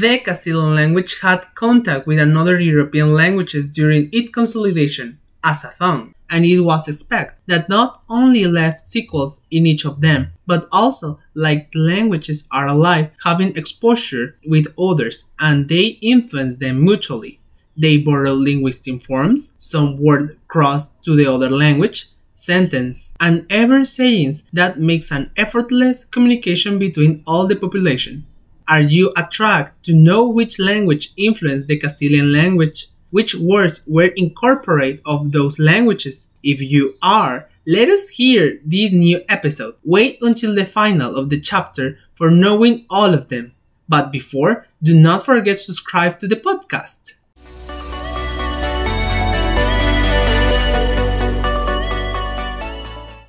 The Castilian language had contact with another European languages during its consolidation as a tongue, and it was expected that not only left sequels in each of them, but also, like languages are alive, having exposure with others, and they influence them mutually. They borrow linguistic forms, some word crossed to the other language, sentence, and ever sayings that makes an effortless communication between all the population. Are you attracted to know which language influenced the Castilian language? Which words were incorporated of those languages? If you are, let us hear this new episode. Wait until the final of the chapter for knowing all of them. But before, do not forget to subscribe to the podcast.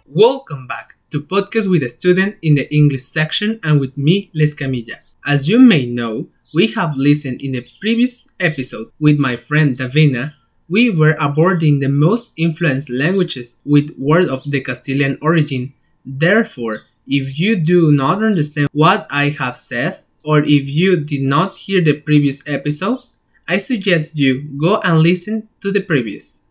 Welcome back to Podcast with a Student in the English section and with me, Les Camilla. As you may know, we have listened in the previous episode with my friend Davina. We were abording the most influenced languages with words of the Castilian origin. Therefore, if you do not understand what I have said, or if you did not hear the previous episode, I suggest you go and listen to the previous.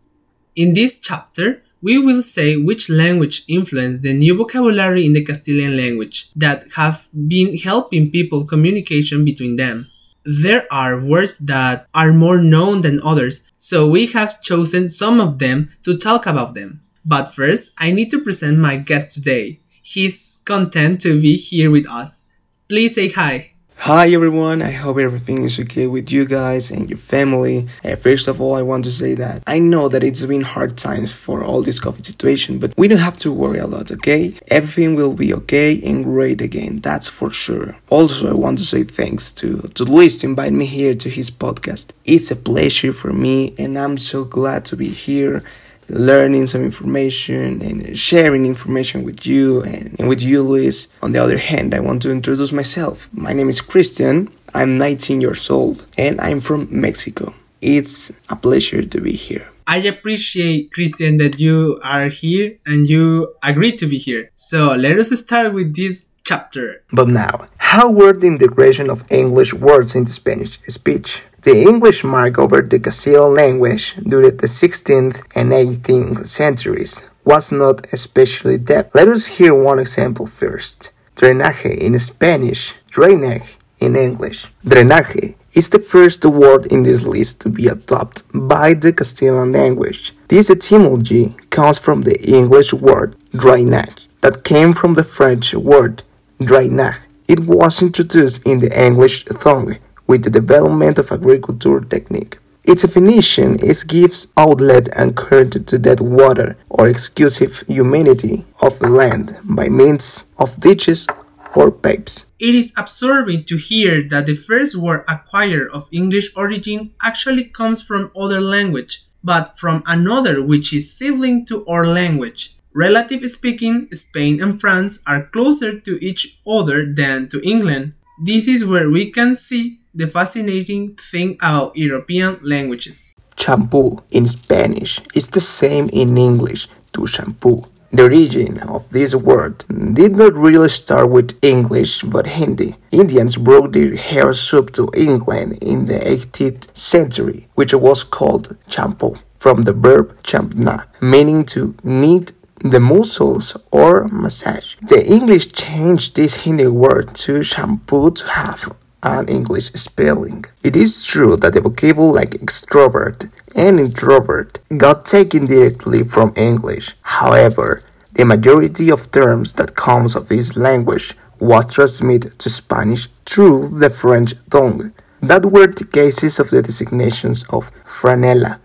In this chapter, we will say which language influenced the new vocabulary in the Castilian language that have been helping people communication between them. There are words that are more known than others, so we have chosen some of them to talk about them. But first, I need to present my guest today. He's content to be here with us. Please say hi. Hi everyone, I hope everything is okay with you guys and your family. Uh, first of all, I want to say that I know that it's been hard times for all this COVID situation, but we don't have to worry a lot, okay? Everything will be okay and great again, that's for sure. Also, I want to say thanks to, to Luis to invite me here to his podcast. It's a pleasure for me and I'm so glad to be here learning some information and sharing information with you and, and, with you, Luis. On the other hand, I want to introduce myself. My name is Christian. I'm 19 years old and I'm from Mexico. It's a pleasure to be here. I appreciate, Christian, that you are here and you agreed to be here. So let us start with this chapter. But now, how were the integration of English words into Spanish speech? The English mark over the Castilian language during the 16th and 18th centuries was not especially deep. Let us hear one example first. Drenaje in Spanish, drainage in English. Drenaje is the first word in this list to be adopted by the Castilian language. This etymology comes from the English word drainage that came from the French word drainage. It was introduced in the English tongue with the development of agriculture technique. Its definition is gives outlet and current to that water or exclusive humidity of the land by means of ditches or pipes. It is absorbing to hear that the first word acquired of English origin actually comes from other language, but from another which is sibling to our language. Relative speaking, Spain and France are closer to each other than to England. This is where we can see the fascinating thing about European languages. Shampoo in Spanish is the same in English to shampoo. The origin of this word did not really start with English but Hindi. Indians brought their hair soup to England in the 18th century, which was called champo, from the verb champna, meaning to knead the muscles or massage. The English changed this Hindi word to shampoo to have and English spelling. It is true that the vocabulary like extrovert and introvert got taken directly from English. However, the majority of terms that comes of this language was transmitted to Spanish through the French tongue. That were the cases of the designations of franela,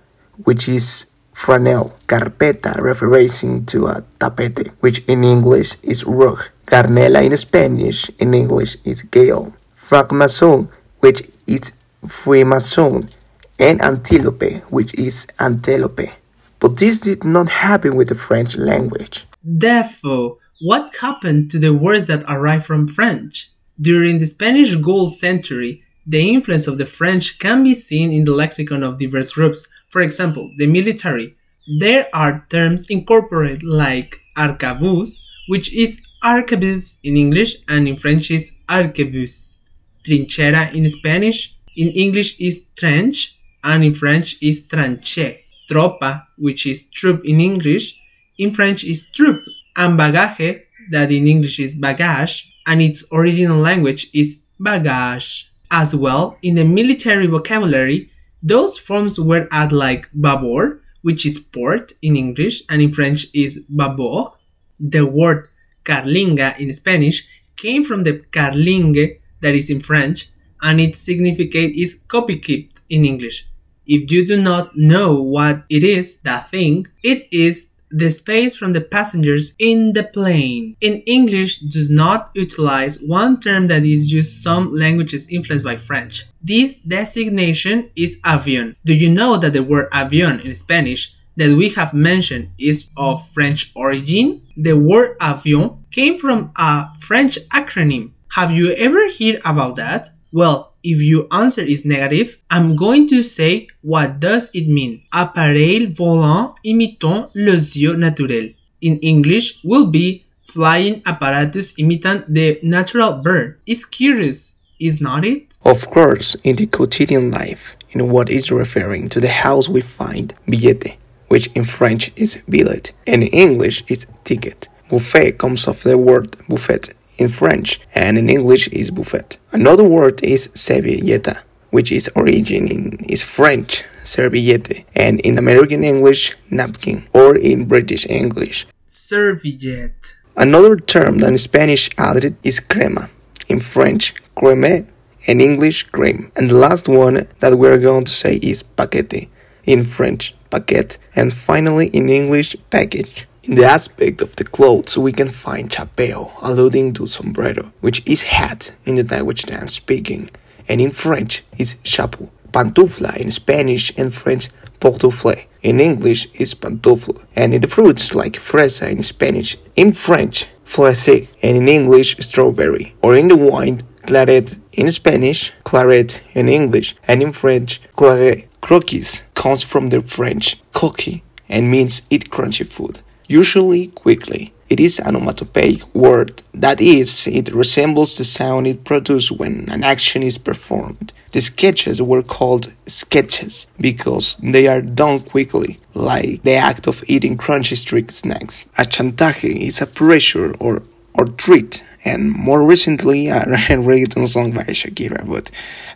which is franel, carpeta, referring to a tapete, which in English is rug, garnela in Spanish, in English is gale francmason, which is freemason, and antelope, which is antelope. But this did not happen with the French language. Therefore, what happened to the words that arrived from French? During the Spanish Gold century, the influence of the French can be seen in the lexicon of diverse groups. For example, the military. There are terms incorporated like arquebus, which is arquebus in English and in French is arquebus. Trinchera in Spanish, in English is trench, and in French is tranchée. Tropa, which is troop in English, in French is troop, and bagage, that in English is bagage, and its original language is bagage. As well, in the military vocabulary, those forms were added like babord, which is port in English, and in French is bâbord. The word carlinga in Spanish came from the carlingue that is in French, and its significance is cockpit in English. If you do not know what it is, that thing, it is the space from the passengers in the plane. In English does not utilize one term that is used some languages influenced by French. This designation is avion. Do you know that the word avion in Spanish that we have mentioned is of French origin? The word avion came from a French acronym. Have you ever heard about that? Well, if your answer is negative, I'm going to say what does it mean. Appareil volant imitant les yeux naturels. In English will be flying apparatus imitant the natural bird. It's curious, is not it? Of course, in the quotidian life, in what is referring to the house we find billete, which in French is billet, and in English is ticket. Buffet comes of the word buffet in French and in English is buffet. Another word is servilleta, which is origin in is French serviette and in American English napkin or in British English Serviette. Another term that in Spanish added is crema. In French, creme, in English, cream. And the last one that we're going to say is paquete. In French, paquet. And finally, in English, package. In the aspect of the clothes, we can find chapéu, alluding to sombrero, which is hat in the language that I'm speaking, and in French is chapeau. Pantufla in Spanish and French, portefeuille. In English is pantoufle, and in the fruits like fresa in Spanish, in French, fraise, and in English, strawberry, or in the wine, claret. In Spanish, claret. In English, and in French, claret. Croquis comes from the French coquille and means eat crunchy food usually quickly. It is an onomatopoeic word, that is, it resembles the sound it produces when an action is performed. The sketches were called sketches because they are done quickly, like the act of eating crunchy street snacks. A chantaje is a pressure or, or treat, and more recently a reggaeton song by Shakira, but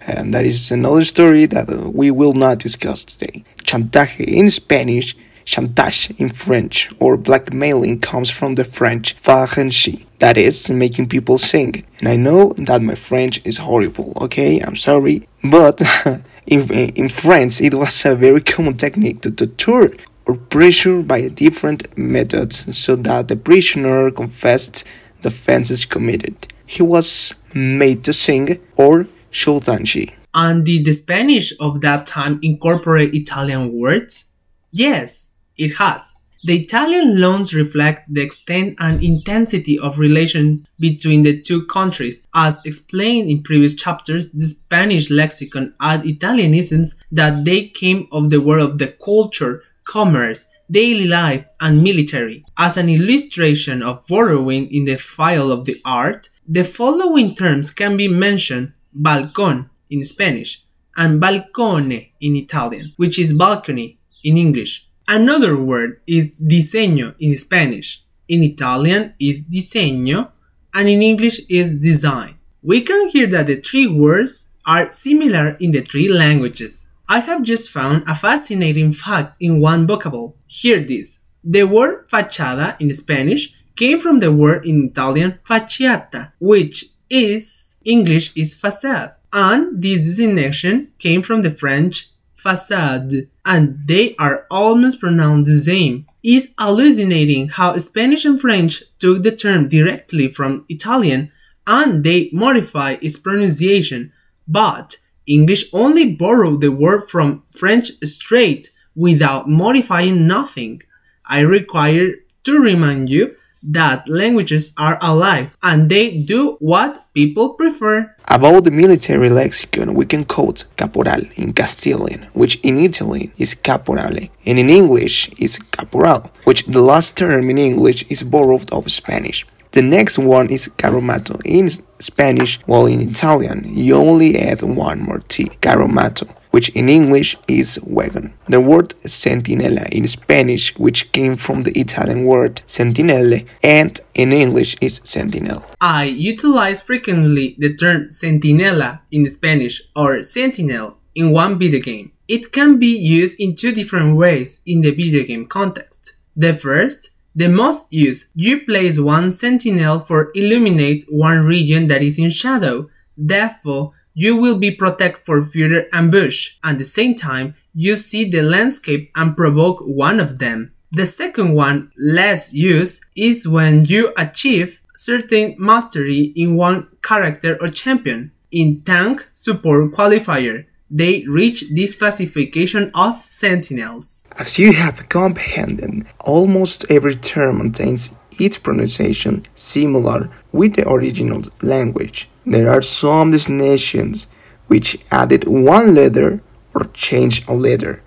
uh, that is another story that uh, we will not discuss today. Chantaje in Spanish Chantage in French or blackmailing comes from the French faranchi, that is, making people sing. And I know that my French is horrible, okay? I'm sorry. But in, in France, it was a very common technique to torture or pressure by different methods so that the prisoner confessed the offenses committed. He was made to sing or chantage. And did the Spanish of that time incorporate Italian words? Yes, it has. The Italian loans reflect the extent and intensity of relation between the two countries. As explained in previous chapters, the Spanish lexicon add Italianisms that they came of the world of the culture, commerce, daily life, and military. As an illustration of borrowing in the file of the art, the following terms can be mentioned balcón in Spanish and balcone in Italian, which is balcony in English. Another word is diseño in Spanish. In Italian is disegno and in English is design. We can hear that the three words are similar in the three languages. I have just found a fascinating fact in one vocable. Hear this. The word fachada in Spanish came from the word in Italian facciata, which is English is facade, and this designation came from the French facade, and they are almost pronounced the same. It's hallucinating how Spanish and French took the term directly from Italian and they modify its pronunciation, but English only borrowed the word from French straight without modifying nothing. I require to remind you that languages are alive and they do what people prefer. About the military lexicon, we can quote caporal in Castilian, which in Italian is caporale, and in English is caporal, which the last term in English is borrowed of Spanish. The next one is carromato in Spanish, while in Italian you only add one more T, carromato which in English is wagon. The word centinela in Spanish, which came from the Italian word sentinelle, and in English is sentinel. I utilize frequently the term centinela in Spanish or sentinel in one video game. It can be used in two different ways in the video game context. The first, the most used, you place one sentinel for illuminate one region that is in shadow. Therefore, you will be protected for further ambush. At the same time, you see the landscape and provoke one of them. The second one, less used, is when you achieve certain mastery in one character or champion. In tank support qualifier, they reach this classification of sentinels. As you have comprehended, almost every term maintains its pronunciation similar with the original language. There are some destinations which added one letter or changed a letter,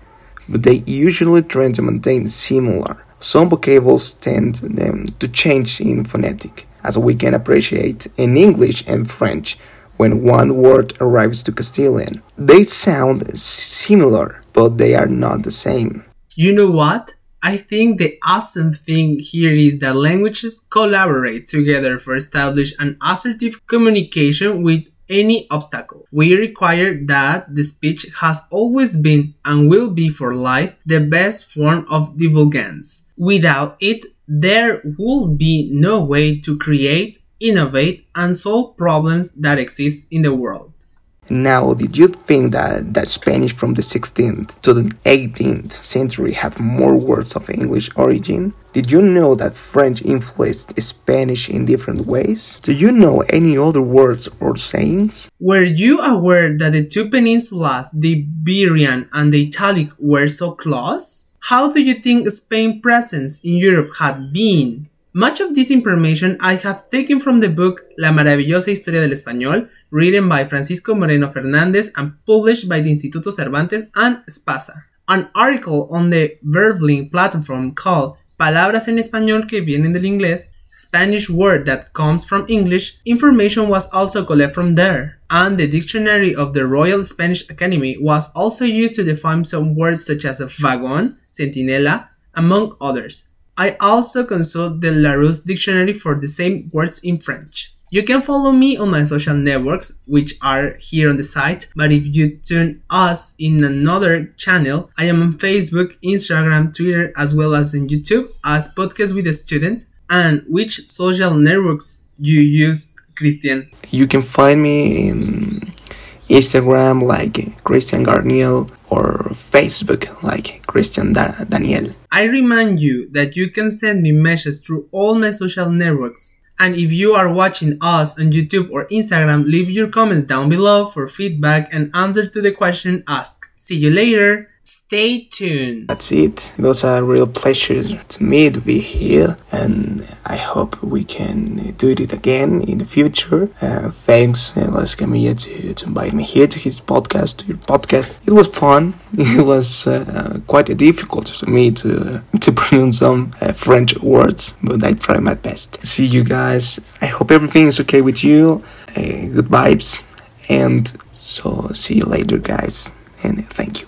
but they usually try to maintain similar. Some vocables tend them to change in phonetic, as we can appreciate in English and French when one word arrives to Castilian. They sound similar, but they are not the same. You know what? I think the awesome thing here is that languages collaborate together for establish an assertive communication with any obstacle. We require that the speech has always been and will be for life the best form of divulgence. Without it, there would be no way to create, innovate, and solve problems that exist in the world. Now, did you think that, that Spanish from the 16th to the 18th century have more words of English origin? Did you know that French influenced Spanish in different ways? Do you know any other words or sayings? Were you aware that the two peninsulas, the Iberian and the Italic, were so close? How do you think Spain's presence in Europe had been? Much of this information I have taken from the book La maravillosa historia del español, written by Francisco Moreno Fernandez and published by the Instituto Cervantes and Espasa. An article on the Verblink platform called Palabras en Español que vienen del inglés, Spanish word that comes from English, information was also collected from there. And the dictionary of the Royal Spanish Academy was also used to define some words such as vagon, centinela, among others. I also consult the Larousse dictionary for the same words in French. You can follow me on my social networks, which are here on the site, but if you tune us in another channel, I am on Facebook, Instagram, Twitter, as well as on YouTube as Podcast with a Student. And which social networks you use, Christian? You can find me in Instagram like Christian Garniel or Facebook like Christian da- Daniel. I remind you that you can send me messages through all my social networks. And if you are watching us on YouTube or Instagram, leave your comments down below for feedback and answer to the question asked. See you later. Stay tuned. That's it. It was a real pleasure to me to be here, and I hope we can do it again in the future. Uh, thanks, uh, Camilla, to, to invite me here to his podcast, to your podcast. It was fun. It was uh, quite difficult for me to to pronounce some uh, French words, but I try my best. See you guys. I hope everything is okay with you. Uh, good vibes, and so see you later, guys. And thank you.